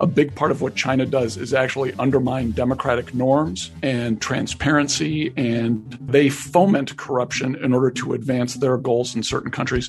A big part of what China does is actually undermine democratic norms and transparency, and they foment corruption in order to advance their goals in certain countries.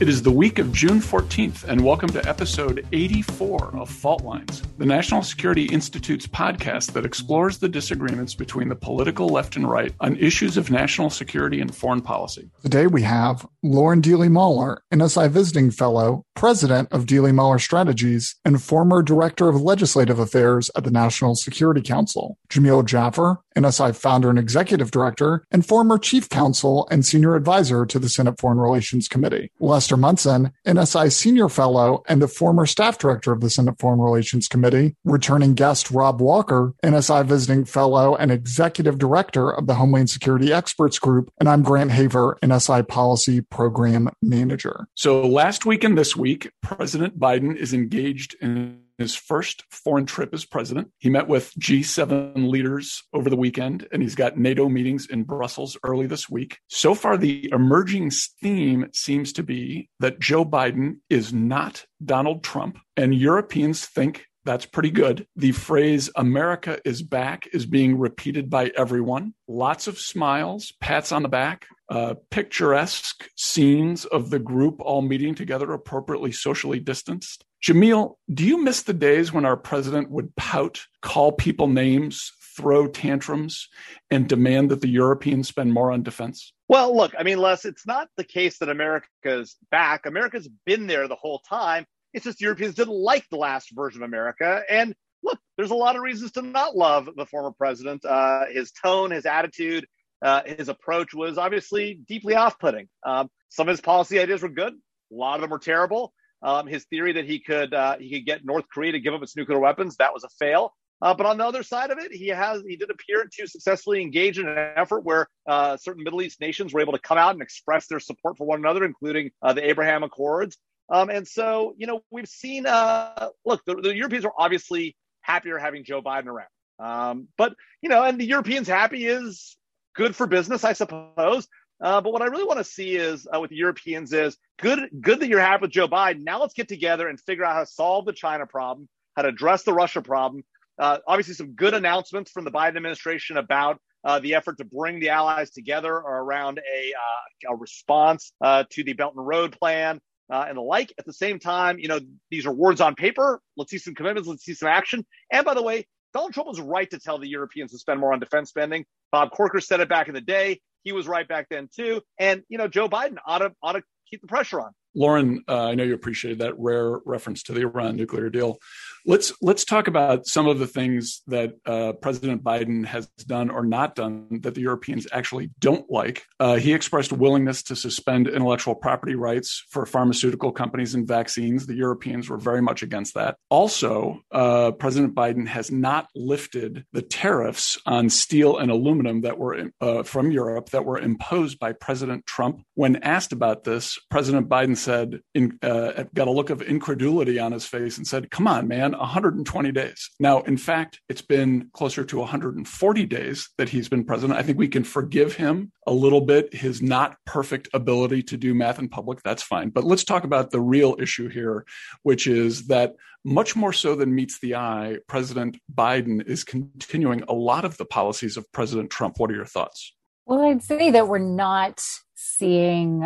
It is the week of June 14th, and welcome to episode 84 of Fault Lines, the National Security Institute's podcast that explores the disagreements between the political left and right on issues of national security and foreign policy. Today we have Lauren Dealey Mahler, NSI Visiting Fellow, President of Dealey Mahler Strategies, and former Director of Legislative Affairs at the National Security Council, Jamil Jaffer, NSI Founder and Executive Director, and former Chief Counsel and Senior Advisor to the Senate Foreign Relations Committee, Lester Munson, NSI Senior Fellow and the former Staff Director of the Senate Foreign Relations Committee, returning guest Rob Walker, NSI Visiting Fellow and Executive Director of the Homeland Security Experts Group, and I'm Grant Haver, NSI Policy Program Manager. So last week and this week, President Biden is engaged in his first foreign trip as president. He met with G7 leaders over the weekend, and he's got NATO meetings in Brussels early this week. So far, the emerging theme seems to be that Joe Biden is not Donald Trump, and Europeans think that's pretty good. The phrase America is back is being repeated by everyone. Lots of smiles, pats on the back, uh, picturesque scenes of the group all meeting together appropriately socially distanced. Jamil, do you miss the days when our president would pout, call people names, throw tantrums, and demand that the Europeans spend more on defense? Well, look, I mean, Les, it's not the case that America's back. America's been there the whole time. It's just Europeans didn't like the last version of America. And look, there's a lot of reasons to not love the former president. Uh, his tone, his attitude, uh, his approach was obviously deeply off putting. Um, some of his policy ideas were good, a lot of them were terrible. Um, his theory that he could uh, he could get North Korea to give up its nuclear weapons that was a fail. Uh, but on the other side of it, he has he did appear to successfully engage in an effort where uh, certain Middle East nations were able to come out and express their support for one another, including uh, the Abraham Accords. Um, and so, you know, we've seen. Uh, look, the, the, Europeans are obviously happier having Joe Biden around. Um, but you know, and the Europeans happy is good for business, I suppose. Uh, but what I really want to see is uh, with the Europeans is good, good that you're happy with Joe Biden. Now let's get together and figure out how to solve the China problem, how to address the Russia problem. Uh, obviously, some good announcements from the Biden administration about uh, the effort to bring the allies together around a, uh, a response uh, to the Belt and Road Plan. and the like. At the same time, you know, these are words on paper. Let's see some commitments. Let's see some action. And by the way, Donald Trump was right to tell the Europeans to spend more on defense spending. Bob Corker said it back in the day. He was right back then too. And you know, Joe Biden ought to ought to keep the pressure on. Lauren, uh, I know you appreciated that rare reference to the Iran nuclear deal. Let's let's talk about some of the things that uh, President Biden has done or not done that the Europeans actually don't like. Uh, he expressed willingness to suspend intellectual property rights for pharmaceutical companies and vaccines. The Europeans were very much against that. Also, uh, President Biden has not lifted the tariffs on steel and aluminum that were uh, from Europe that were imposed by President Trump. When asked about this, President Biden said, in, uh, got a look of incredulity on his face and said, "Come on, man." 120 days. Now, in fact, it's been closer to 140 days that he's been president. I think we can forgive him a little bit his not perfect ability to do math in public. That's fine. But let's talk about the real issue here, which is that much more so than meets the eye, President Biden is continuing a lot of the policies of President Trump. What are your thoughts? Well, I'd say that we're not seeing.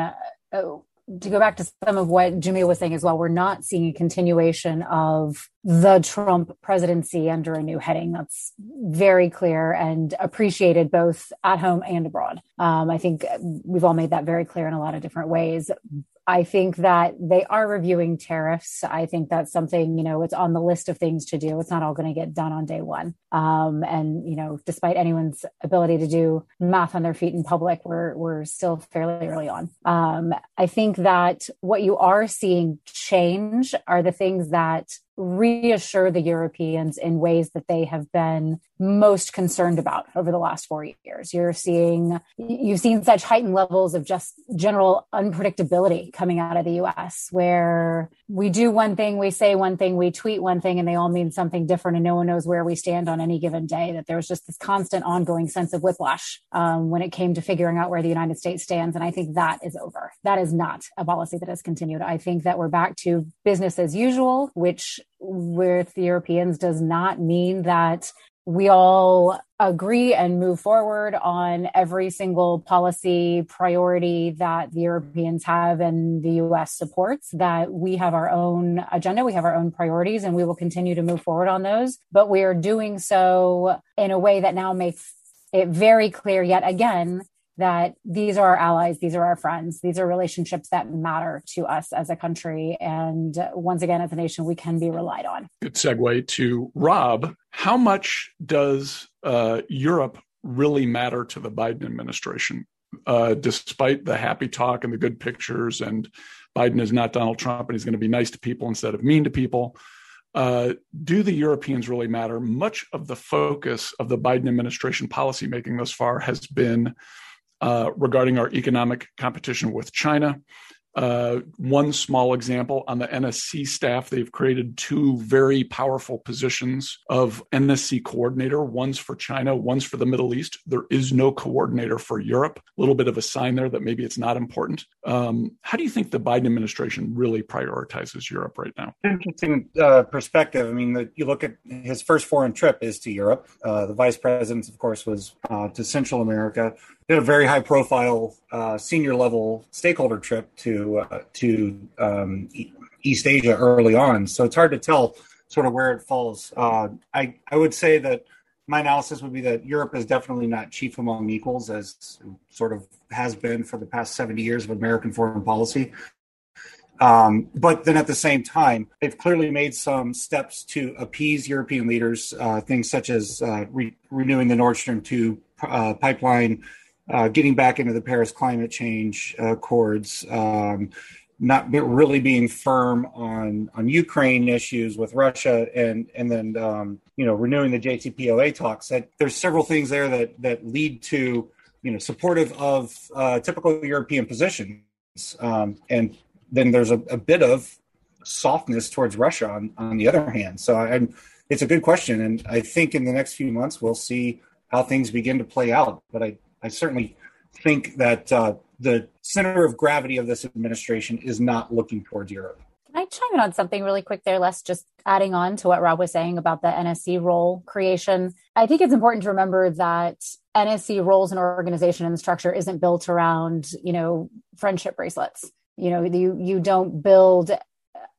Uh, to go back to some of what Jamil was saying as well, we're not seeing a continuation of the Trump presidency under a new heading. That's very clear and appreciated both at home and abroad. Um, I think we've all made that very clear in a lot of different ways. I think that they are reviewing tariffs. I think that's something, you know, it's on the list of things to do. It's not all going to get done on day one. Um, and, you know, despite anyone's ability to do math on their feet in public, we're, we're still fairly early on. Um, I think that what you are seeing change are the things that reassure the Europeans in ways that they have been most concerned about over the last four years. You're seeing, you've seen such heightened levels of just general unpredictability coming out of the US, where we do one thing, we say one thing, we tweet one thing, and they all mean something different, and no one knows where we stand on any given day. That there was just this constant ongoing sense of whiplash um, when it came to figuring out where the United States stands. And I think that is over. That is not a policy that has continued. I think that we're back to business as usual, which with the Europeans does not mean that we all agree and move forward on every single policy priority that the Europeans have and the US supports, that we have our own agenda, we have our own priorities, and we will continue to move forward on those. But we are doing so in a way that now makes it very clear yet again that these are our allies, these are our friends, these are relationships that matter to us as a country. And once again, as a nation, we can be relied on. Good segue to Rob. How much does uh, Europe really matter to the Biden administration? Uh, despite the happy talk and the good pictures, and Biden is not Donald Trump and he's going to be nice to people instead of mean to people. Uh, do the Europeans really matter? Much of the focus of the Biden administration policymaking thus far has been uh, regarding our economic competition with China. Uh, one small example on the NSC staff, they've created two very powerful positions of NSC coordinator. One's for China, one's for the Middle East. There is no coordinator for Europe. A little bit of a sign there that maybe it's not important. Um, how do you think the Biden administration really prioritizes Europe right now? Interesting uh, perspective. I mean, the, you look at his first foreign trip is to Europe. Uh, the vice president, of course, was uh, to Central America did a very high profile uh, senior level stakeholder trip to uh, to um, East Asia early on. So it's hard to tell sort of where it falls. Uh, I I would say that my analysis would be that Europe is definitely not chief among equals as sort of has been for the past 70 years of American foreign policy. Um, but then at the same time, they've clearly made some steps to appease European leaders, uh, things such as uh, re- renewing the Nord Stream 2 uh, pipeline, uh, getting back into the Paris climate change accords, um, not really being firm on on Ukraine issues with Russia, and and then um, you know renewing the JCPOA talks. That there's several things there that that lead to you know supportive of uh, typical European positions, um, and then there's a, a, bit of softness towards Russia on on the other hand. So I, it's a good question, and I think in the next few months we'll see how things begin to play out. But I I certainly think that uh, the center of gravity of this administration is not looking towards Europe. Can I chime in on something really quick there, Les? Just adding on to what Rob was saying about the NSC role creation. I think it's important to remember that NSC roles and organization and structure isn't built around, you know, friendship bracelets. You know, you you don't build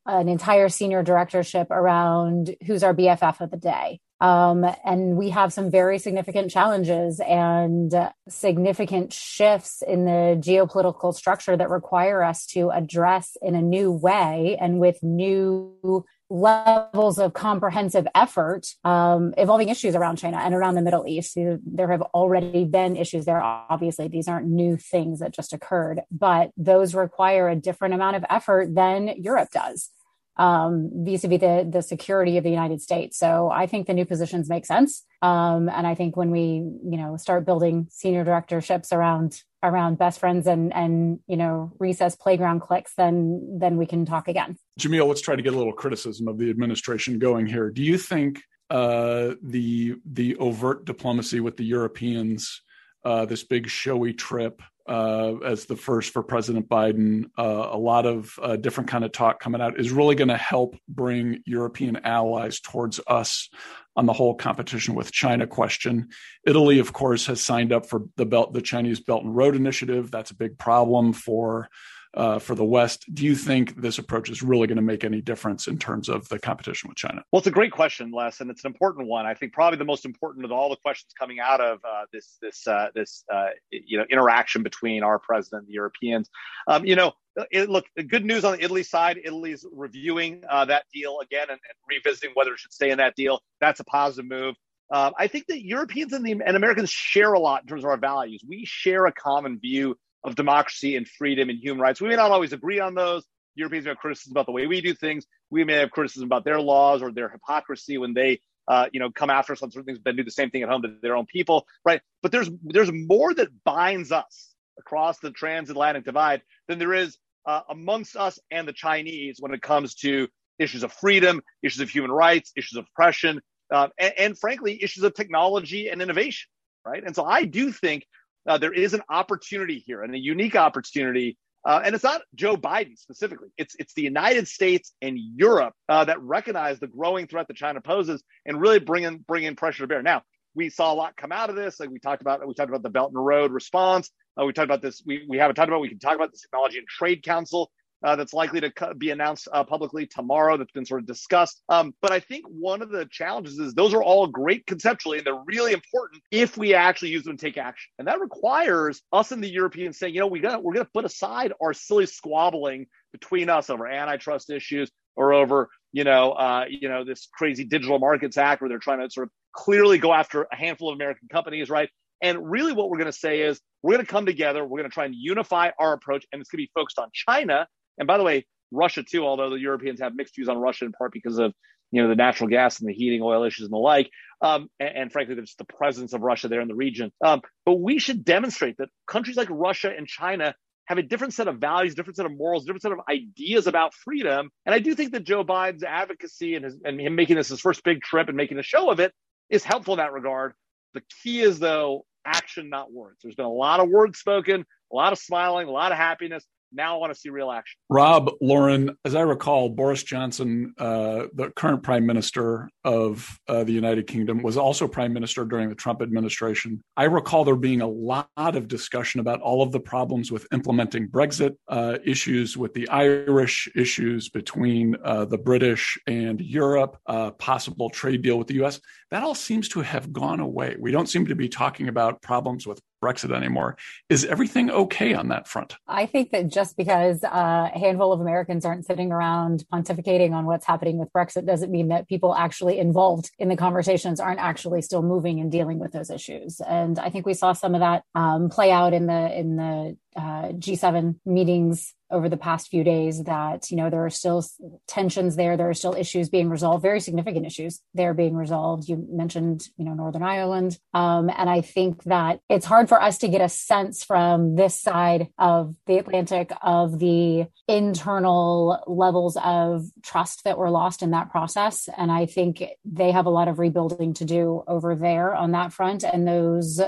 an entire senior directorship around who's our BFF of the day. Um, and we have some very significant challenges and significant shifts in the geopolitical structure that require us to address in a new way and with new levels of comprehensive effort um, involving issues around China and around the Middle East. There have already been issues there. Obviously, these aren't new things that just occurred, but those require a different amount of effort than Europe does um, vis-a-vis the, the security of the United States. So I think the new positions make sense. Um, and I think when we, you know, start building senior directorships around around best friends and and you know recess playground cliques, then then we can talk again. Jamil, let's try to get a little criticism of the administration going here. Do you think uh, the the overt diplomacy with the Europeans, uh, this big showy trip, uh, as the first for President Biden, uh, a lot of uh, different kind of talk coming out is really going to help bring European allies towards us on the whole competition with China question. Italy, of course, has signed up for the belt, the Chinese Belt and Road Initiative. That's a big problem for uh, for the West. Do you think this approach is really going to make any difference in terms of the competition with China? Well, it's a great question, Les, and it's an important one. I think probably the most important of all the questions coming out of uh, this this uh, this uh, you know interaction between our president and the Europeans. Um, you know, it, look, good news on the Italy side. Italy's reviewing uh, that deal again and, and, revisiting whether it should stay in that deal. That's a positive move. Um, I think that Europeans and, the, and Americans share a lot in terms of our values. We share a common view of democracy and freedom and human rights. We may not always agree on those. Europeans may have criticism about the way we do things. We may have criticism about their laws or their hypocrisy when they, uh, you know, come after us on certain things, but do the same thing at home to their own people, right? But there's there's more that binds us across the transatlantic divide than there is uh, amongst us and the Chinese when it comes to issues of freedom, issues of human rights, issues of oppression, uh, and, and frankly, issues of technology and innovation, right? And so I do think uh, there is an opportunity here and a unique opportunity Uh, and it's not Joe Biden specifically. It's it's the United States and Europe uh, that recognize the growing threat that China poses and really bring in bring in pressure to bear. Now we saw a lot come out of this. Like we talked about, we talked about the Belt and Road response. Uh, we talked about this. We, we haven't talked about. We can talk about the Technology and Trade Council uh, that's likely to be announced uh, publicly tomorrow that's been sort of discussed. Um, but I think one of the challenges is those are all great conceptually and they're really important if we actually use them and take action. And that requires us in the Europeans saying, you know, we got we're going to put aside our silly squabbling between us over antitrust issues or over, you know, uh, you know, this crazy Digital Markets Act where they're trying to sort of clearly go after a handful of American companies, right? And really, what we're going to say is we're going to come together. We're going to try and unify our approach, and it's going to be focused on China and by the way, Russia too, although the Europeans have mixed views on Russia in part because of you know the natural gas and the heating oil issues and the like, um, and, and, frankly, there's the presence of Russia there in the region. Um, but we should demonstrate that countries like Russia and China have a different set of values, different set of morals, different set of ideas about freedom. And I do think that Joe Biden's advocacy and, his, and him making this his first big trip and making a show of it is helpful in that regard. The key is though action, not words. There's been a lot of words spoken, a lot of smiling, a lot of happiness. Now I want to see real action. Rob, Lauren, as I recall, Boris Johnson, uh, the current prime minister of uh, the United Kingdom, was also prime minister during the Trump administration. I recall there being a lot of discussion about all of the problems with implementing Brexit, uh, issues with the Irish, issues between uh, the British and Europe, possible trade deal with the US. That all seems to have gone away. We don't seem to be talking about problems with Brexit anymore. Is everything okay on that front? I think that just because uh, a handful of Americans aren't sitting around pontificating on what's happening with Brexit doesn't mean that people actually involved in the conversations aren't actually still moving and dealing with those issues. And I think we saw some of that um, play out in the in the uh, G7 meetings over the past few days that you know there are still tensions there. There are still issues being resolved very significant issues they're being resolved. You mentioned you know northern ireland. Um, and i think that it's hard for us to get a sense from this side of the atlantic of the internal levels of trust that were lost in that process. And i think they have a lot of rebuilding to do over there on that front. And those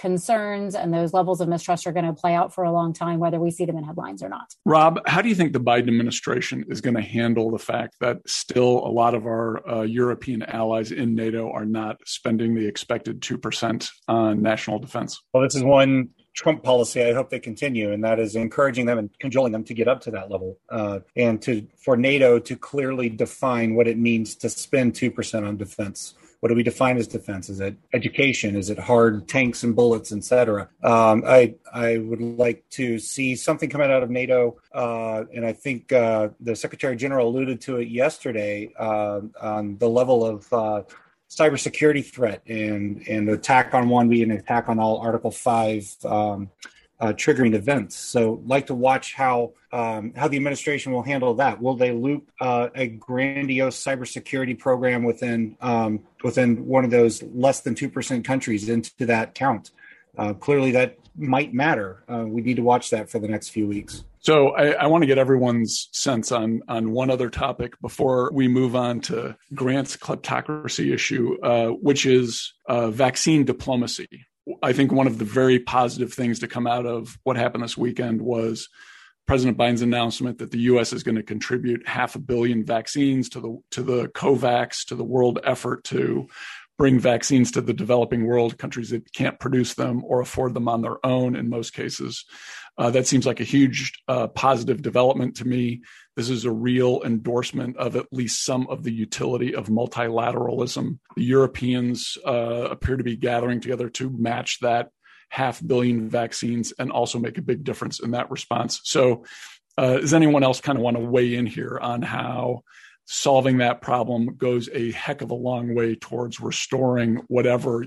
concerns and those levels of mistrust are going to play out for a long time, whether we see them in headlines or not. Rob, how do you think the Biden administration is going to handle the fact that still a lot of our uh, European allies in NATO are not spending the expected 2% on national defense? Well, this is one Trump policy I hope they continue, and that is encouraging them and cajoling them to get up to that level, uh, and to for NATO to clearly define what it means to spend two percent on defense what do we define as defense? Is it education? Is it hard tanks and bullets, etc.? Um, I I would like to see something coming out of NATO, uh, and I think uh, the Secretary General alluded to it yesterday uh, on the level of uh, cybersecurity threat and and attack on one being an attack on all Article Five. Um, uh, triggering events. So, like to watch how um, how the administration will handle that. Will they loop uh, a grandiose cybersecurity program within um, within one of those less than two percent countries into that count? Uh, clearly, that might matter. Uh, we need to watch that for the next few weeks. So I, I, want to get everyone's sense on on one other topic before we move on to Grant's kleptocracy issue, uh, which is uh, vaccine diplomacy. I think one of the very positive things to come out of what happened this weekend was President Biden's announcement that the U.S. is going to contribute half a billion vaccines to the to the COVAX to the world effort to bring vaccines to the developing world, countries that can't produce them or afford them on their own in most cases. Uh, that seems like a huge uh, positive development to me. This is a real endorsement of at least some of the utility of multilateralism. The Europeans uh, appear to be gathering together to match that half billion vaccines and also make a big difference in that response. So, uh, does anyone else kind of want to weigh in here on how? solving that problem goes a heck of a long way towards restoring whatever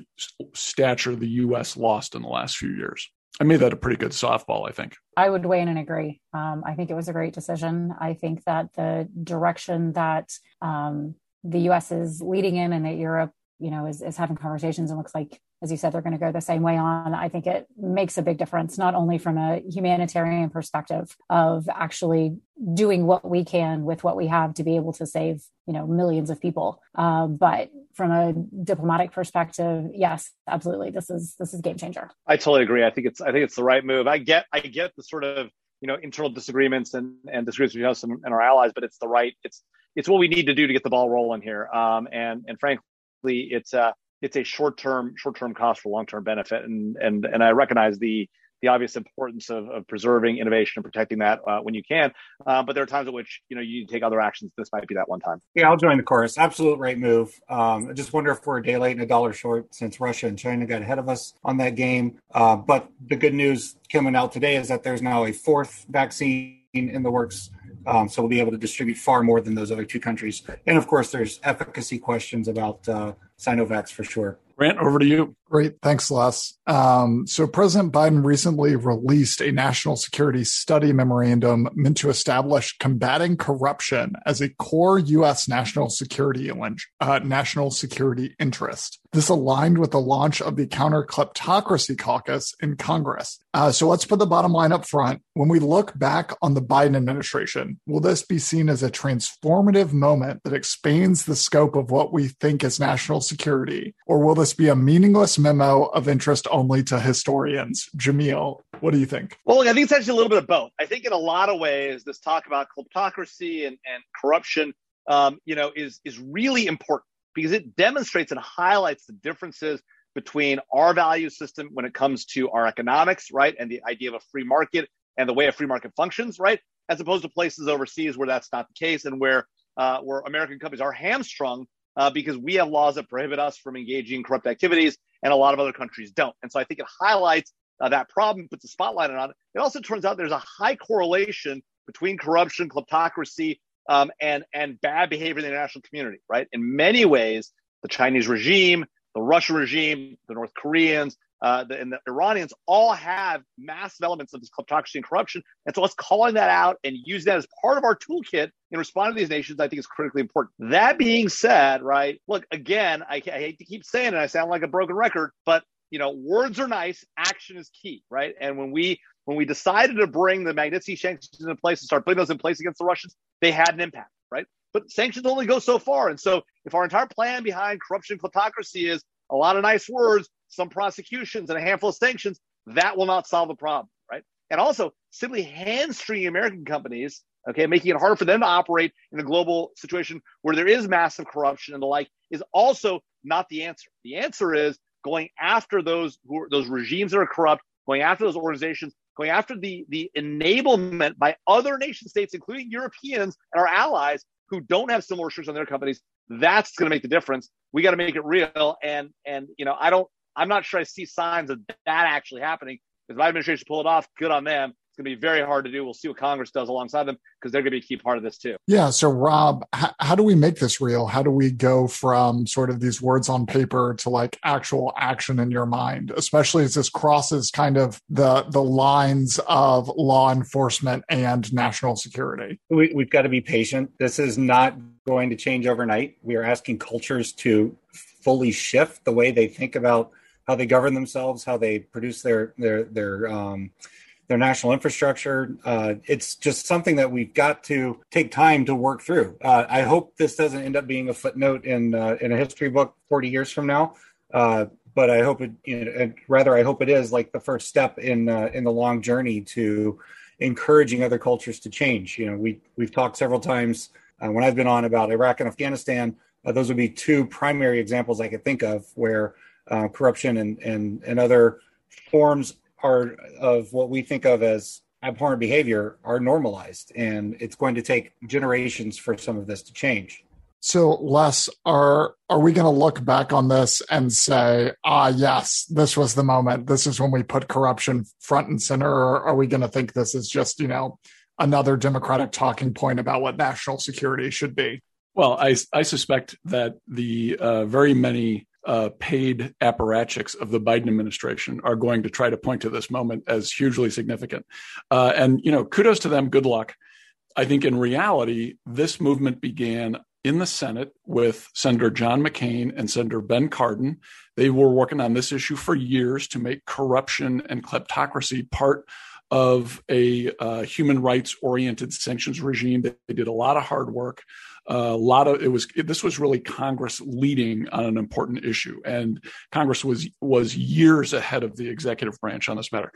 stature the US lost in the last few years. I made that a pretty good softball, I think. I would weigh in and agree. Um, I think it was a great decision. I think that the direction that um, the U.S. is leading in and that Europe, you know, is, is having conversations and looks like as you said, they're going to go the same way on. I think it makes a big difference, not only from a humanitarian perspective of actually doing what we can with what we have to be able to save, you know, millions of people, uh, but from a diplomatic perspective, yes, absolutely, this is this is game changer. I totally agree. I think it's I think it's the right move. I get I get the sort of you know internal disagreements and and disagreements between us and, and, our allies, but it's the right it's it's what we need to do to get the ball rolling here. Um, and and frankly, it's a it's a short term short term cost for long term benefit, and and and I recognize the the obvious importance of, of preserving innovation and protecting that uh, when you can. Uh, but there are times at which you know you need to take other actions. This might be that one time. Yeah, I'll join the chorus. Absolute right move. Um, I just wonder if we're a day late and a dollar short since Russia and China got ahead of us on that game. Uh, but the good news coming out today is that there's now a fourth vaccine in the works. Um, so we'll be able to distribute far more than those other two countries. And of course, there's efficacy questions about uh, for sure. Grant, over to you. Great. Thanks, Les. Um, so, President Biden recently released a national security study memorandum meant to establish combating corruption as a core U.S. national security uh, national security interest. This aligned with the launch of the Counter Kleptocracy Caucus in Congress. Uh, so, let's put the bottom line up front. When we look back on the Biden administration, will this be seen as a transformative moment that expands the scope of what we think is national security, or will this be a meaningless memo of interest only to historians. Jamil, what do you think? Well, I think it's actually a little bit of both. I think in a lot of ways, this talk about kleptocracy and, and corruption, um, you know, is is really important because it demonstrates and highlights the differences between our value system when it comes to our economics, right, and the idea of a free market and the way a free market functions, right, as opposed to places overseas where that's not the case and where uh, where American companies are hamstrung uh, because we have laws that prohibit us from engaging in corrupt activities, and a lot of other countries don't. And so I think it highlights uh, that problem, puts a spotlight on it. It also turns out there's a high correlation between corruption, kleptocracy, um, and and bad behavior in the international community. Right? In many ways, the Chinese regime, the Russian regime, the North Koreans, uh, the, and the Iranians all have massive elements of this kleptocracy and corruption. And so us calling that out and using that as part of our toolkit in responding to these nations, I think is critically important. That being said, right, look, again, I, I hate to keep saying it, I sound like a broken record, but you know, words are nice, action is key, right? And when we when we decided to bring the Magnitsky sanctions into place and start putting those in place against the Russians, they had an impact, right? But sanctions only go so far. And so if our entire plan behind corruption kleptocracy is a lot of nice words, some prosecutions, and a handful of sanctions, that will not solve the problem, right? And also, simply hamstringing American companies, okay, making it harder for them to operate in a global situation where there is massive corruption and the like, is also not the answer. The answer is going after those who are, those regimes that are corrupt, going after those organizations, going after the the enablement by other nation states, including Europeans and our allies who don't have similar restrictions on their companies. That's going to make the difference. We got to make it real. And and you know, I don't I'm not sure I see signs of that actually happening. If my administration pull it off, good on them. It's going to be very hard to do. We'll see what Congress does alongside them because they're going to be a key part of this too. Yeah. So, Rob, h- how do we make this real? How do we go from sort of these words on paper to like actual action in your mind, especially as this crosses kind of the the lines of law enforcement and national security? We, we've got to be patient. This is not going to change overnight. We are asking cultures to fully shift the way they think about how they govern themselves, how they produce their their their um, their national infrastructure. Uh, it's just something that we've got to take time to work through. Uh, I hope this doesn't end up being a footnote in uh, in a history book 40 years from now. Uh, but I hope it, you know, rather, I hope it is like the first step in uh, in the long journey to encouraging other cultures to change. You know, we we've talked several times uh, when I've been on about Iraq and Afghanistan. those would be two primary examples I could think of where corruption and and and other forms are of what we think of as abhorrent behavior are normalized and it's going to take generations for some of this to change. So les are are we going to look back on this and say ah yes this was the moment. This is when we put corruption front and center or are we going to think this is just you know another democratic talking point about what national security should be? Well i i suspect that the uh, very many uh, paid apparatchiks of the Biden administration are going to try to point to this moment as hugely significant. Uh, and, you know, kudos to them. Good luck. I think in reality, this movement began in the Senate with Senator John McCain and Senator Ben Cardin. They were working on this issue for years to make corruption and kleptocracy part of a uh, human rights oriented sanctions regime. They, they did a lot of hard work a lot of it was this was really Congress leading on an important issue, and Congress was was years ahead of the executive branch on this matter.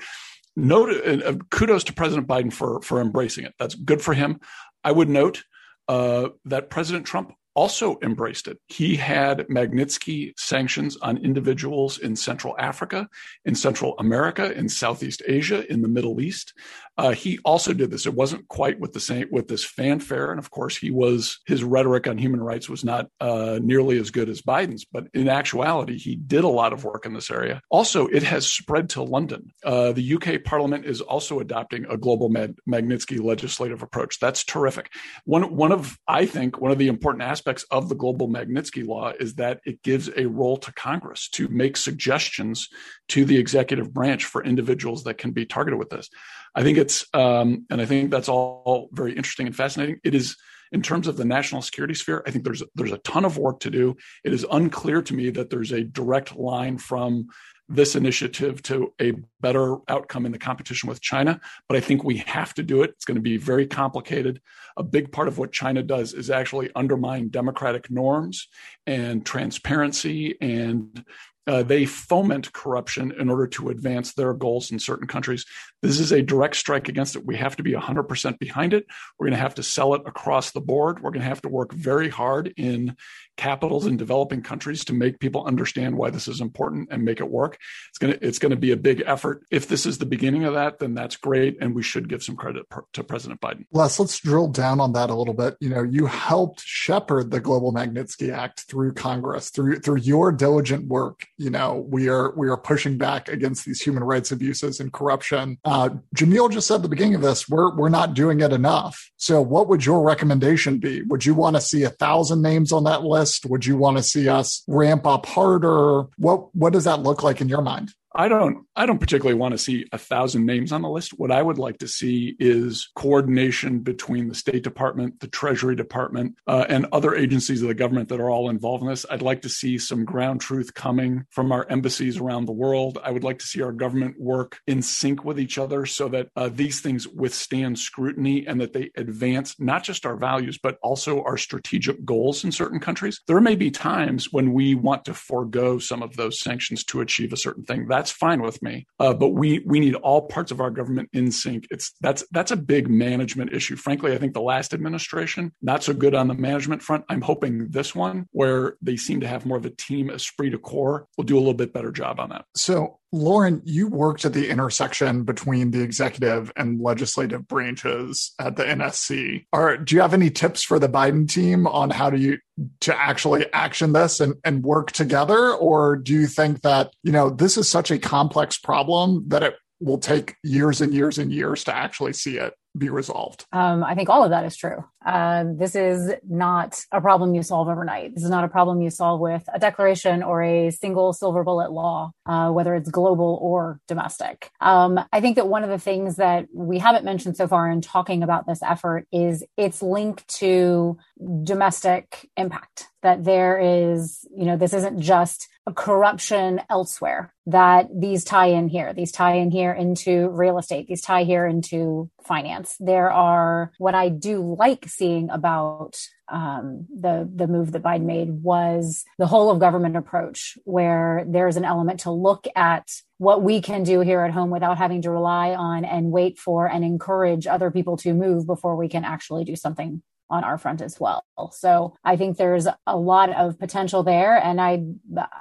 note uh, kudos to President Biden for for embracing it. That's good for him. I would note uh, that President Trump also embraced it. He had Magnitsky sanctions on individuals in Central Africa, in Central America, in Southeast Asia, in the Middle East. Uh, he also did this. It wasn't quite with the same with this fanfare, and of course, he was his rhetoric on human rights was not uh, nearly as good as Biden's. But in actuality, he did a lot of work in this area. Also, it has spread to London. Uh, the UK Parliament is also adopting a global Magnitsky legislative approach. That's terrific. One one of I think one of the important aspects of the global Magnitsky law is that it gives a role to Congress to make suggestions to the executive branch for individuals that can be targeted with this. I think it's, um, and I think that's all very interesting and fascinating. It is in terms of the national security sphere. I think there's there's a ton of work to do. It is unclear to me that there's a direct line from this initiative to a better outcome in the competition with China. But I think we have to do it. It's going to be very complicated. A big part of what China does is actually undermine democratic norms and transparency and uh, they foment corruption in order to advance their goals in certain countries. This is a direct strike against it. We have to be 100% behind it. We're going to have to sell it across the board. We're going to have to work very hard in capitals in developing countries to make people understand why this is important and make it work. It's going to it's going to be a big effort. If this is the beginning of that, then that's great, and we should give some credit to President Biden. Les, let's drill down on that a little bit. You know, you helped shepherd the Global Magnitsky Act through Congress through through your diligent work. You know, we are we are pushing back against these human rights abuses and corruption. Uh, Jamil just said at the beginning of this, we're we're not doing it enough. So, what would your recommendation be? Would you want to see a thousand names on that list? Would you want to see us ramp up harder? What what does that look like in your mind? I don't I don't particularly want to see a thousand names on the list. What I would like to see is coordination between the State Department, the Treasury Department, uh, and other agencies of the government that are all involved in this. I'd like to see some ground truth coming from our embassies around the world. I would like to see our government work in sync with each other so that uh, these things withstand scrutiny and that they advance not just our values, but also our strategic goals in certain countries. There may be times when we want to forego some of those sanctions to achieve a certain thing. That's fine with me. Uh, but we we need all parts of our government in sync. It's that's that's a big management issue. Frankly, I think the last administration not so good on the management front. I'm hoping this one, where they seem to have more of a team esprit de corps, will do a little bit better job on that. So Lauren, you worked at the intersection between the executive and legislative branches at the NSC. Are, do you have any tips for the Biden team on how do you to actually action this and, and work together? Or do you think that, you know, this is such a complex problem that it will take years and years and years to actually see it be resolved? Um, I think all of that is true. Uh, this is not a problem you solve overnight. This is not a problem you solve with a declaration or a single silver bullet law, uh, whether it's global or domestic. Um, I think that one of the things that we haven't mentioned so far in talking about this effort is its link to domestic impact. That there is, you know, this isn't just a corruption elsewhere that these tie in here. These tie in here into real estate. These tie here into finance. There are what I do like seeing about um, the the move that Biden made was the whole of government approach, where there's an element to look at what we can do here at home without having to rely on and wait for and encourage other people to move before we can actually do something on our front as well. So I think there's a lot of potential there. And I,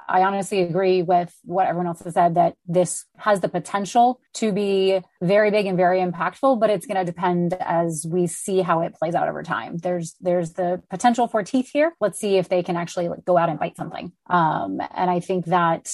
I honestly agree with what everyone else has said that this has the potential to be very big and very impactful, but it's going to depend as we see how it plays out over time. There's, there's the potential for teeth here. Let's see if they can actually go out and bite something. Um, and I think that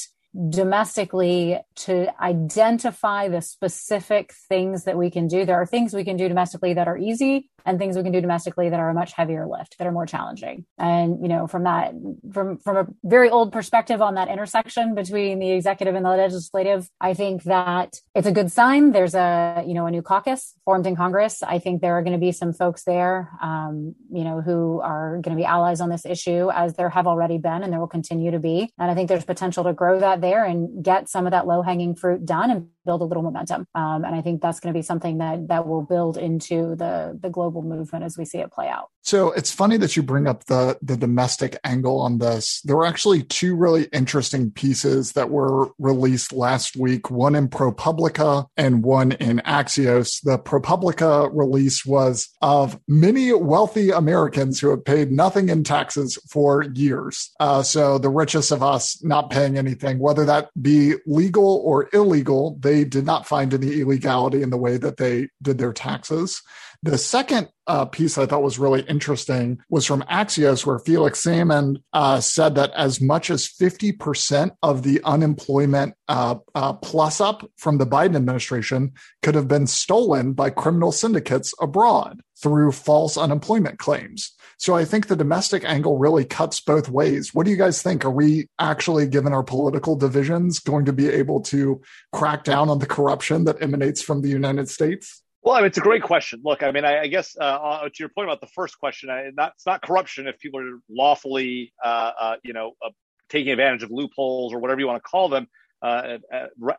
domestically to identify the specific things that we can do. There are things we can do domestically that are easy and things we can do domestically that are a much heavier lift, that are more challenging. And, you know, from that, from, from a very old perspective on that intersection between the executive and the legislative, I think that it's a good sign. There's a, you know, a new caucus formed in Congress. I think there are going to be some folks there, um, you know, who are going to be allies on this issue as there have already been and there will continue to be. And I think there's potential to grow that there and get some of that low hanging fruit done and build a little momentum. Um, and I think that's going to be something that that will build into the the global movement as we see it play out. So it's funny that you bring up the the domestic angle on this. There were actually two really interesting pieces that were released last week, one in ProPublica and one in Axios. The ProPublica release was of many wealthy Americans who have paid nothing in taxes for years. Uh, so the richest of us not paying anything, whether that be legal or illegal, they did not find any illegality in the way that they did their taxes. The second uh, piece I thought was really interesting was from Axios, where Felix Salmon uh, said that as much as 50% of the unemployment uh, uh, plus up from the Biden administration could have been stolen by criminal syndicates abroad through false unemployment claims. So I think the domestic angle really cuts both ways. What do you guys think? Are we actually, given our political divisions, going to be able to crack down on the corruption that emanates from the United States? Well, I mean, it's a great question. Look, I mean, I, I guess uh, uh, to your point about the first question, I, not, it's not corruption if people are lawfully, uh, uh you know, uh, taking advantage of loopholes or whatever you want to call them, uh,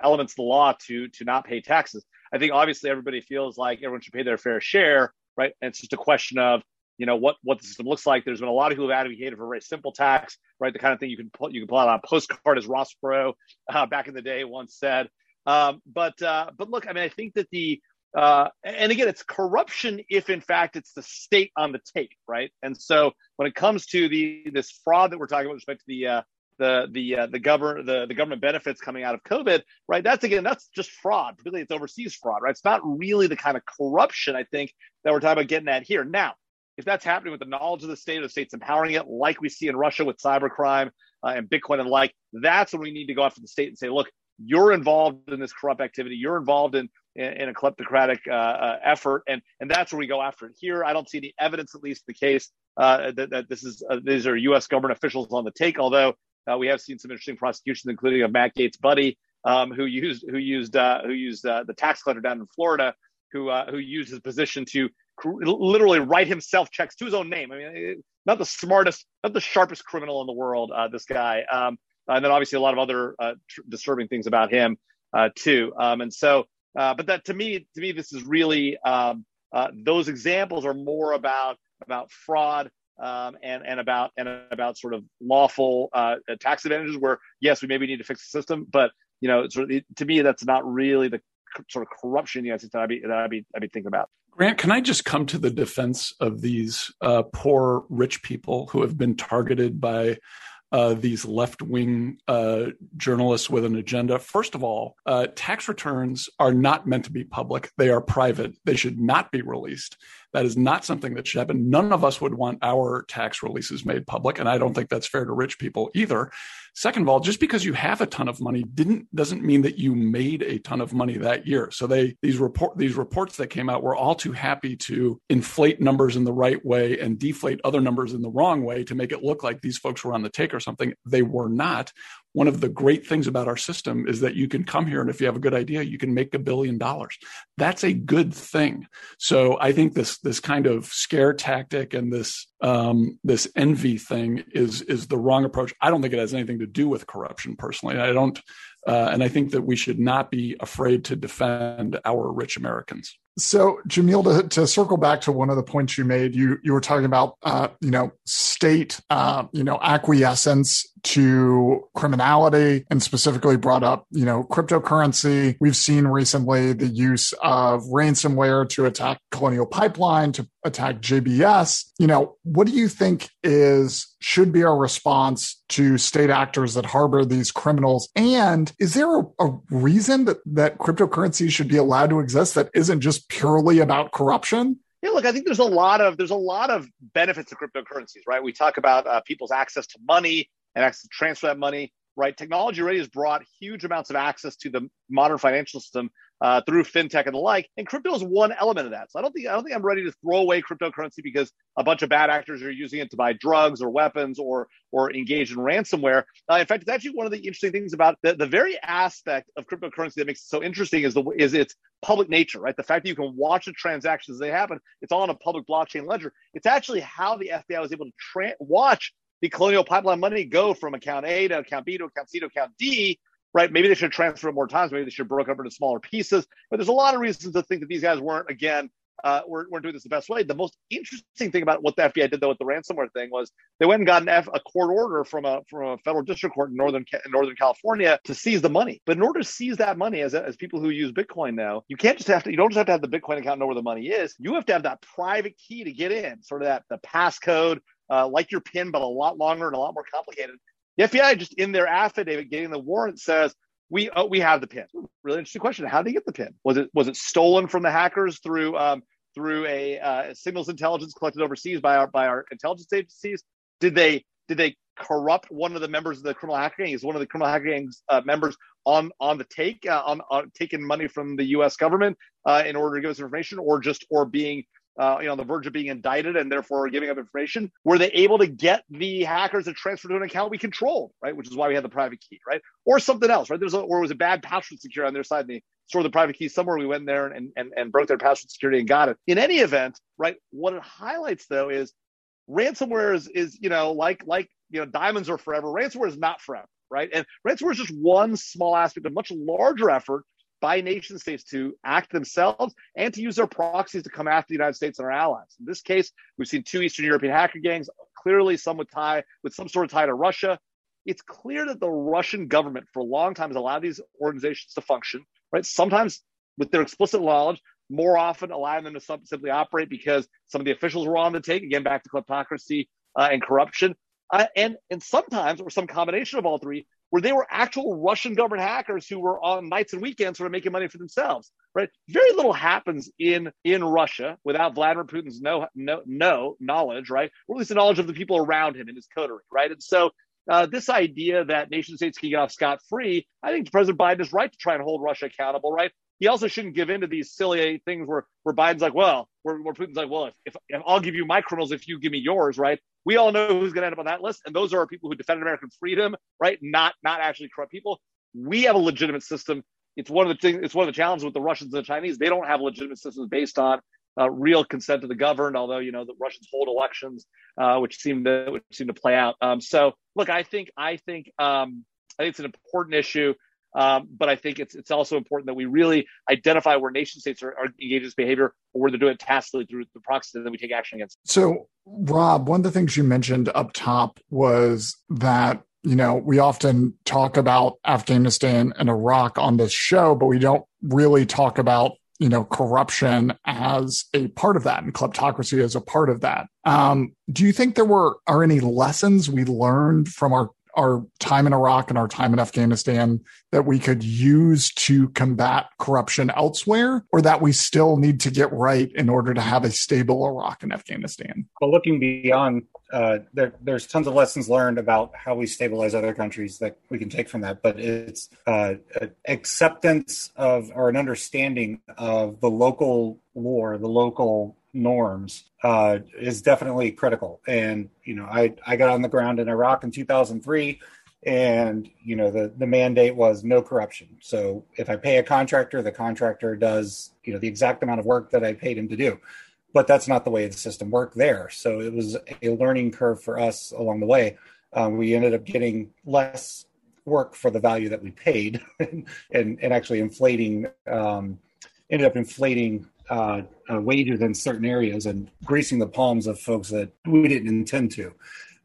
elements of the law to to not pay taxes. I think obviously everybody feels like everyone should pay their fair share, right? And it's just a question of you know what what the system looks like. There's been a lot of who have advocated for a simple tax, right? The kind of thing you can put you can out on a postcard, as Ross Perot back in the day once said. Um, but but look, I mean, I think that the uh, and again, it's corruption if in fact it's the state on the take, right? And so when it comes to the this fraud that we're talking about with respect to the uh, the the uh, the government the, the government benefits coming out of COVID, right? That's again that's just fraud, Really, it's overseas fraud, right? It's not really the kind of corruption I think that we're talking about getting at here. Now, if that's happening with the knowledge of the state, or the state's empowering it, like we see in Russia with cybercrime uh, and Bitcoin and like, that's when we need to go after the state and say, look, you're involved in this corrupt activity. You're involved in in, in a kleptocratic uh, uh, effort, and and that's where we go after it. Here, I don't see any evidence, at least in the case uh, that, that this is uh, these are U.S. government officials on the take. Although uh, we have seen some interesting prosecutions, including of Matt Gaetz' buddy, um, who used who used uh, who used the tax collector down in Florida, who who used his position to literally write himself checks to his own name. I mean, not the smartest, not the sharpest criminal in the world. this guy. Um, and then obviously a lot of other tr- disturbing things about him too. Um, and so uh, but that to me, to me, this is really um, uh, those examples are more about about fraud um, and and about and about sort of lawful uh, tax advantages. Where yes, we maybe need to fix the system, but you know, sort of, to me, that's not really the sort of corruption the that I'd be that I'd be I'd be thinking about. Grant, can I just come to the defense of these uh, poor rich people who have been targeted by uh, these left wing uh, journalists with an agenda. First of all, uh, tax returns are not meant to be public, they are private. They should not be released. That is not something that should happen. None of us would want our tax releases made public, and I don't think that's fair to rich people either. Second of all, just because you have a ton of money didn't doesn't mean that you made a ton of money that year. So they these report these reports that came out were all too happy to inflate numbers in the right way and deflate other numbers in the wrong way to make it look like these folks were on the take or something. They were not one of the great things about our system is that you can come here and if you have a good idea you can make a billion dollars. That's a good thing. So i think this this kind of scare tactic and this um, this envy thing is is the wrong approach. I don't think it has anything to do with corruption personally. I don't uh, and i think that we should not be afraid to defend our rich americans. So, Jamil, to, to, circle back to one of the points you made, you you were talking about, uh, you know, state, uh, you know, acquiescence to criminality, and specifically brought up, you know, cryptocurrency. We've seen recently the use of ransomware to attack Colonial Pipeline, to attack JBS. You know, what do you think is should be our response to state actors that harbor these criminals? And is there a, a reason that, that cryptocurrency should be allowed to exist that isn't just purely about corruption? Yeah, look, I think there's a lot of there's a lot of benefits to cryptocurrencies, right? We talk about uh, people's access to money and access to transfer that money, right? Technology already has brought huge amounts of access to the modern financial system uh, through fintech and the like. And crypto is one element of that. So I don't think I don't think I'm ready to throw away cryptocurrency because a bunch of bad actors are using it to buy drugs or weapons or or engage in ransomware. Uh, in fact, it's actually one of the interesting things about the, the very aspect of cryptocurrency that makes it so interesting is the is its public nature, right? The fact that you can watch the transactions as they happen. It's all on a public blockchain ledger. It's actually how the FBI was able to tra- watch the Colonial Pipeline money go from account A to account B to account C to account D right? Maybe they should transfer it more times. Maybe they should broke up into smaller pieces. But there's a lot of reasons to think that these guys weren't, again, uh, we're, we're doing this the best way. The most interesting thing about what the FBI did though with the ransomware thing was they went and got an F, a court order from a from a federal district court in northern in Northern California to seize the money. But in order to seize that money, as as people who use Bitcoin know, you can't just have to you don't just have to have the Bitcoin account know where the money is. You have to have that private key to get in, sort of that the passcode, uh, like your PIN, but a lot longer and a lot more complicated. The FBI just in their affidavit getting the warrant says we uh, we have the pin. Really interesting question. How did they get the pin? Was it was it stolen from the hackers through um, through a uh, signals intelligence collected overseas by our by our intelligence agencies? Did they did they corrupt one of the members of the criminal hacker gang? Is one of the criminal hacker gang's uh, members on on the take uh, on, on taking money from the U.S. government uh, in order to give us information, or just or being uh, you know, on the verge of being indicted and therefore giving up information, were they able to get the hackers to transfer to an account we controlled, right? Which is why we had the private key, right? Or something else, right? There's a, or was a bad password security on their side and they stored the private key somewhere. We went there and, and, and broke their password security and got it. In any event, right? What it highlights though is ransomware is, is you know, like, like, you know, diamonds are forever. Ransomware is not forever, right? And ransomware is just one small aspect of a much larger effort by nation states to act themselves and to use their proxies to come after the United States and our allies. In this case, we've seen two Eastern European hacker gangs, clearly some with tie with some sort of tie to Russia. It's clear that the Russian government for a long time has allowed these organizations to function, right? Sometimes with their explicit knowledge, more often allowing them to simply operate because some of the officials were on the take, again, back to kleptocracy uh, and corruption. Uh, and, and sometimes, or some combination of all three, where they were actual Russian government hackers who were on nights and weekends sort of making money for themselves, right? Very little happens in in Russia without Vladimir Putin's no no no knowledge, right? Or at least the knowledge of the people around him in his coterie, right? And so uh, this idea that nation states can get off scot free, I think President Biden is right to try and hold Russia accountable, right? He also shouldn't give in to these silly things where, where Biden's like, well, where, where Putin's like, well, if, if, if I'll give you my criminals if you give me yours, right? We all know who's going to end up on that list, and those are people who defend American freedom, right? Not not actually corrupt people. We have a legitimate system. It's one of the things. It's one of the challenges with the Russians and the Chinese. They don't have legitimate systems based on uh, real consent to the governed. Although you know the Russians hold elections, uh, which seem to which seem to play out. Um, so look, I think I think um, I think it's an important issue. Um, but I think it's it's also important that we really identify where nation states are, are engaged in this behavior or where they're doing it tacitly through the proxy, then we take action against. So, Rob, one of the things you mentioned up top was that you know we often talk about Afghanistan and Iraq on this show, but we don't really talk about you know corruption as a part of that and kleptocracy as a part of that. Um, do you think there were are any lessons we learned from our our time in Iraq and our time in Afghanistan that we could use to combat corruption elsewhere, or that we still need to get right in order to have a stable Iraq and Afghanistan? Well, looking beyond, uh, there, there's tons of lessons learned about how we stabilize other countries that we can take from that, but it's uh, acceptance of or an understanding of the local war, the local norms uh, is definitely critical. And you know, I I got on the ground in Iraq in 2003, and you know the the mandate was no corruption. So if I pay a contractor, the contractor does you know the exact amount of work that I paid him to do. But that's not the way the system worked there. So it was a learning curve for us along the way. Um, we ended up getting less work for the value that we paid, and and, actually inflating. Um, ended up inflating uh, uh, wages in certain areas and greasing the palms of folks that we didn't intend to.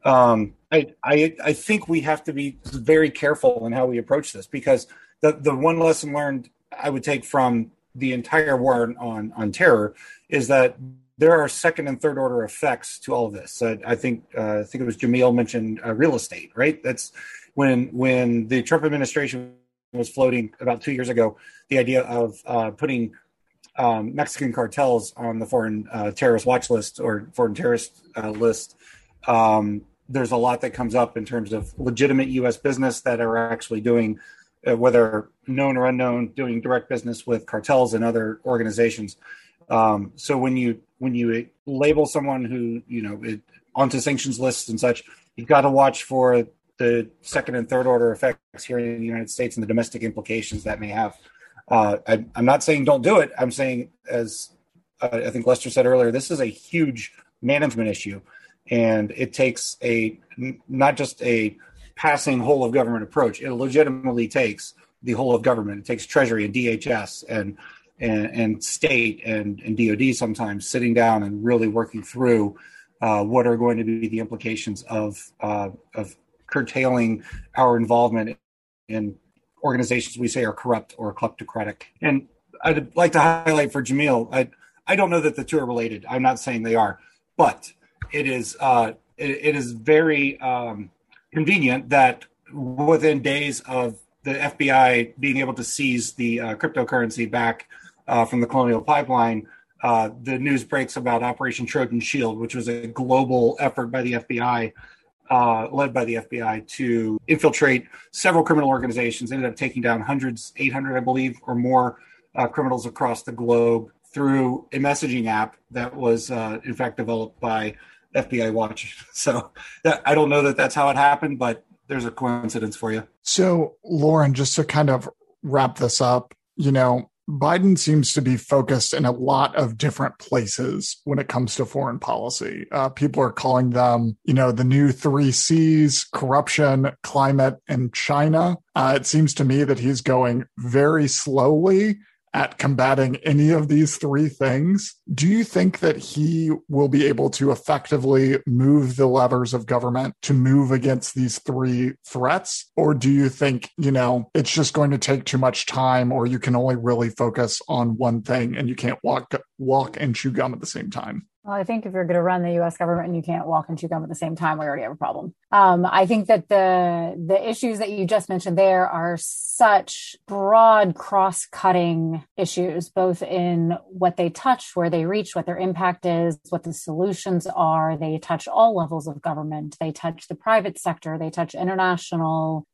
Um, I, I, I think we have to be very careful in how we approach this because the, the one lesson learned I would take from the entire war on, on terror is that there are second and third order effects to all of this. I think uh, I think it was Jamil mentioned uh, real estate, right? That's when when the Trump administration was floating about two years ago the idea of uh, putting um, Mexican cartels on the foreign uh, terrorist watch list or foreign terrorist uh, list, um, there's a lot that comes up in terms of legitimate U.S. business that are actually doing, uh, whether known or unknown, doing direct business with cartels and other organizations. Um, so when you when you label someone who you know it, onto sanctions lists and such, you've got to watch for the second and third order effects here in the United States and the domestic implications that may have. Uh, I, am not saying don't do it. I'm saying, as uh, I think Lester said earlier, this is a huge management issue, and it takes a not just a passing whole of government approach. It legitimately takes the whole of government. It takes Treasury and DHS and and, and state and, and DoD sometimes sitting down and really working through uh, what are going to be the implications of uh, of curtailing our involvement in organizations we say are corrupt or kleptocratic. And I'd like to highlight for Jamil, I, I don't know that the two are related. I'm not saying they are, but it is uh, it, it is very um, convenient that within days of the FBI being able to seize the uh, cryptocurrency back uh, from the Colonial Pipeline, uh, the news breaks about Operation Trojan Shield, which was a global effort by the FBI, uh, led by the FBI, to infiltrate several criminal organizations. Ended up taking down hundreds, 800, I believe, or more uh, criminals across the globe through a messaging app that was, uh, in fact, developed by FBI Watch. So that, I don't know that that's how it happened, but there's a coincidence for you. So, Lauren, just to kind of wrap this up, you know, Biden seems to be focused in a lot of different places when it comes to foreign policy. Uh, people are calling them, you know, the new three C's corruption, climate, and China. Uh, it seems to me that he's going very slowly at combating any of these three things. Do you think that he will be able to effectively move the levers of government to move against these three threats? Or do you think, you know, it's just going to take too much time or you can only really focus on one thing and you can't walk walk and chew gum at the same time? Well, I think if you're going to run the U.S. government and you can't walk and chew gum at the same time, we already have a problem. Um, I think that the the issues that you just mentioned there are such broad, cross-cutting issues, both in what they touch, where they reach, what their impact is, what the solutions are. They touch all levels of government. They touch the private sector. They touch international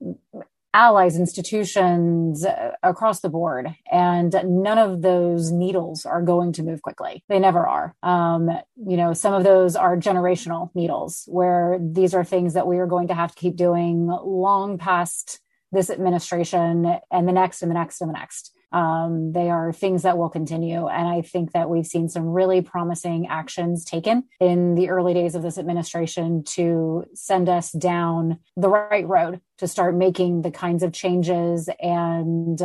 allies, institutions uh, across the board. And none of those needles are going to move quickly. They never are. Um, you know, some of those are generational needles where these are things that we are going to have to keep doing long past this administration and the next and the next and the next. Um, they are things that will continue. And I think that we've seen some really promising actions taken in the early days of this administration to send us down the right road to start making the kinds of changes and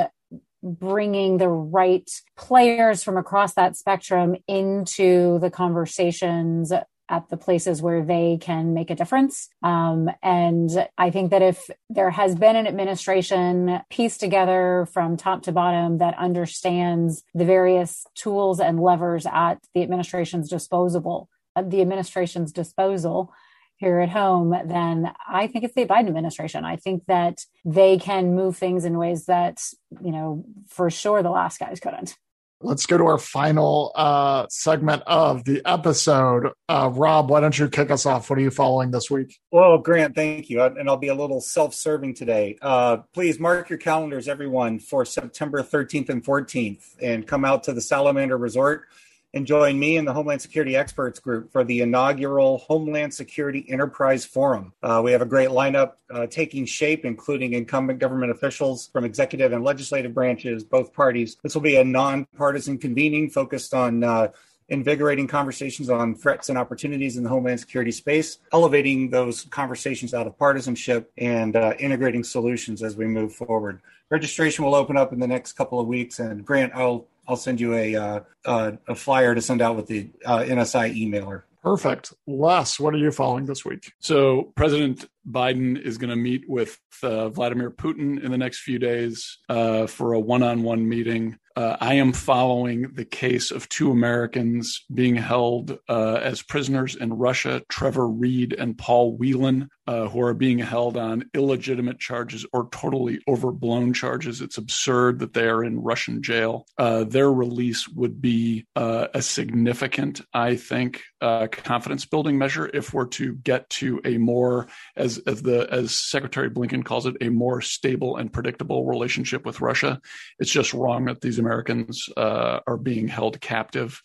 bringing the right players from across that spectrum into the conversations at the places where they can make a difference. Um, and I think that if there has been an administration pieced together from top to bottom that understands the various tools and levers at the administration's disposable, the administration's disposal, here at home, then I think it's the Biden administration. I think that they can move things in ways that, you know, for sure the last guys couldn't let's go to our final uh, segment of the episode. Uh, Rob, why don't you kick us off? What are you following this week? Well, Grant, thank you. And I'll be a little self serving today. Uh, please mark your calendars, everyone, for September 13th and 14th and come out to the Salamander Resort and join me and the Homeland Security Experts Group for the inaugural Homeland Security Enterprise Forum. Uh, we have a great lineup uh, taking shape, including incumbent government officials from executive and legislative branches, both parties. This will be a nonpartisan convening focused on uh, invigorating conversations on threats and opportunities in the homeland security space, elevating those conversations out of partisanship, and uh, integrating solutions as we move forward. Registration will open up in the next couple of weeks, and Grant, I'll I'll send you a uh, uh, a flyer to send out with the uh, NSI emailer. Perfect. Les, what are you following this week? So, President Biden is going to meet with uh, Vladimir Putin in the next few days uh, for a one on one meeting. Uh, I am following the case of two Americans being held uh, as prisoners in Russia, Trevor Reed and Paul Whelan, uh, who are being held on illegitimate charges or totally overblown charges. It's absurd that they are in Russian jail. Uh, their release would be uh, a significant, I think, uh, confidence building measure if we're to get to a more, as, as the as Secretary Blinken calls it, a more stable and predictable relationship with Russia. It's just wrong that these Americans uh, are being held captive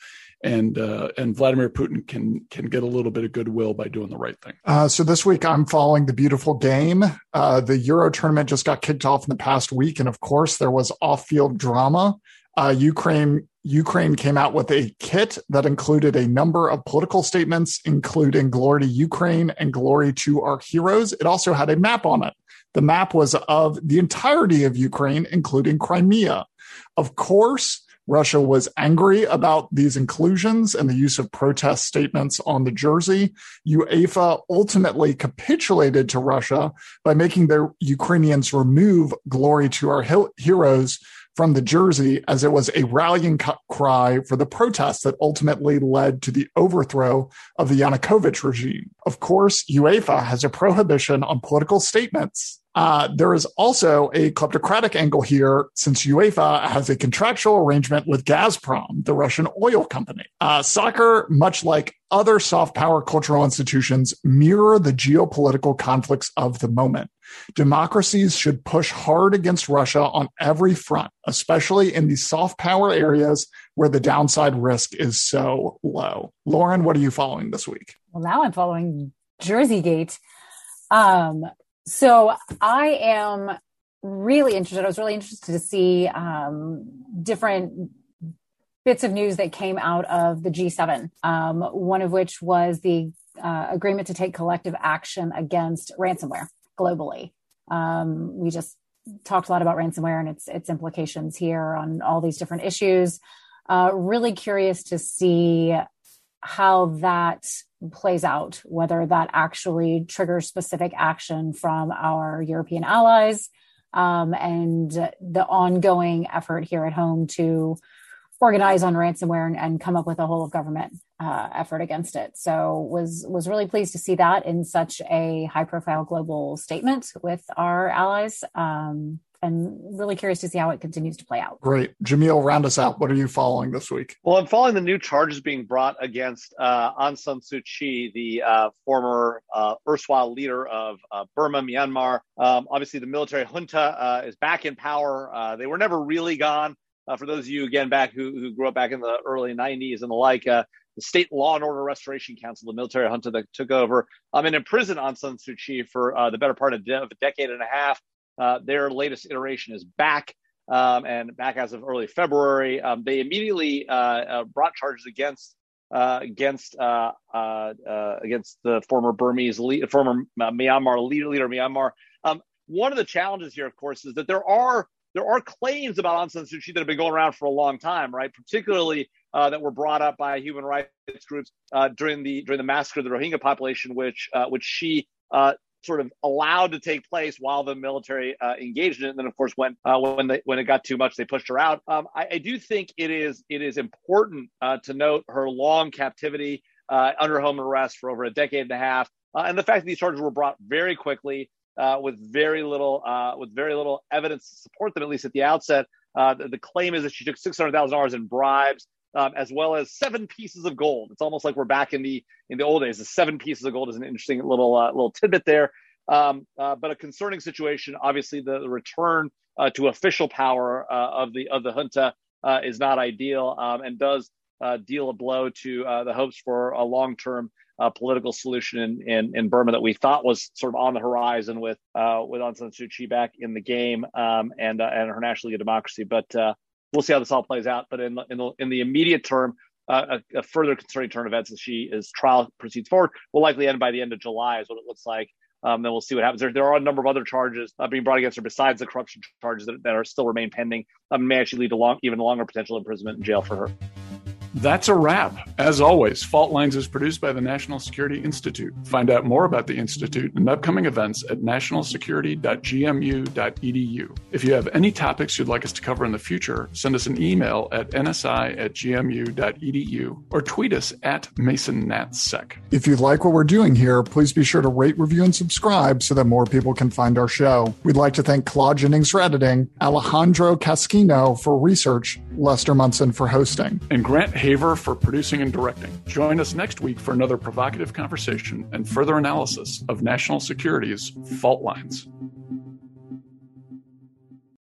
and uh, and Vladimir Putin can can get a little bit of goodwill by doing the right thing. Uh, so this week I'm following the beautiful game. Uh, the Euro tournament just got kicked off in the past week, and of course there was off-field drama. Uh, Ukraine Ukraine came out with a kit that included a number of political statements, including "Glory to Ukraine" and "Glory to our heroes." It also had a map on it. The map was of the entirety of Ukraine, including Crimea. Of course, Russia was angry about these inclusions and the use of protest statements on the jersey. UEFA ultimately capitulated to Russia by making the Ukrainians remove glory to our heroes from the jersey as it was a rallying cry for the protests that ultimately led to the overthrow of the Yanukovych regime. Of course, UEFA has a prohibition on political statements uh, there is also a kleptocratic angle here since UEFA has a contractual arrangement with Gazprom, the Russian oil company. Uh, soccer, much like other soft power cultural institutions, mirror the geopolitical conflicts of the moment. Democracies should push hard against Russia on every front, especially in the soft power areas where the downside risk is so low. Lauren, what are you following this week? Well, now I'm following Jerseygate. Um, so I am really interested. I was really interested to see um, different bits of news that came out of the G7. Um, one of which was the uh, agreement to take collective action against ransomware globally. Um, we just talked a lot about ransomware and its its implications here on all these different issues. Uh, really curious to see how that plays out, whether that actually triggers specific action from our European allies um, and the ongoing effort here at home to organize on ransomware and, and come up with a whole of government uh, effort against it. So was was really pleased to see that in such a high profile global statement with our allies. Um, and really curious to see how it continues to play out. Great. Jamil, round us out. What are you following this week? Well, I'm following the new charges being brought against uh, Aung San Suu Kyi, the uh, former uh, erstwhile leader of uh, Burma, Myanmar. Um, obviously, the military junta uh, is back in power. Uh, they were never really gone. for those of you, again, back who, who grew up back in the early 90s and the like, the State Law and Order Restoration Council, the military junta that took over, um, and imprisoned Aung San Suu Kyi for the better part of, de- of a decade and a half. Uh, their latest iteration is back. Um, and back as of early February, um, they immediately uh, uh, brought charges against uh, against uh, uh, against the former Burmese lead, former Myanmar leader, leader Myanmar. Um, one of the challenges here, of course, is that there are there are claims about Aung San Suu Kyi that have been going around for a long time, right? Particularly that were brought up by human rights groups during the during the massacre of the Rohingya population, which which she uh, sort of allowed to take place while the military uh, engaged in it. And then, of course, when uh, when they, when it got too much, they pushed her out. Um, I, I, do think it is it is important uh, to note her long captivity uh, under home arrest for over a decade and a half, uh, and the fact that these charges were brought very quickly uh, with very little with very little evidence to support them, at least at the outset. The, the, claim is that she took six hundred thousand dollars in bribes. Um, as well as seven pieces of gold. It's almost like we're back in the in the old days. The seven pieces of gold is an interesting little uh, little tidbit there. Um, uh, but a concerning situation. Obviously, the, the return uh, to official power uh, of the of the junta uh, is not ideal um, and does uh, deal a blow to the hopes for a long term political solution in, in, in Burma that we thought was sort of on the horizon with with Aung San Suu Kyi back in the game um, and and her National Democracy. But we'll see how this all plays out. But in the, in the, in the immediate term, uh, a, a, further concerning turn of events as she as trial proceeds forward will likely end by the end of July, is what it looks like. Um, then we'll see what happens. There, there are a number of other charges uh, being brought against her besides the corruption charges that, that are still remain pending. Um, may actually lead to long, even longer potential imprisonment in jail for her. That's a wrap. As always, Fault Lines is produced by the National Security Institute. Find out more about the Institute and upcoming events at nationalsecurity.gmu.edu. If you have any topics you'd like us to cover in the future, send us an email at nsi at gmu.edu or tweet us at MasonNatSec. If you like what we're doing here, please be sure to rate, review, and subscribe so that more people can find our show. We'd like to thank Claude Jennings for editing, Alejandro Casquino for research, Lester Munson for hosting, and Grant Haver for producing and directing. Join us next week for another provocative conversation and further analysis of national security's fault lines.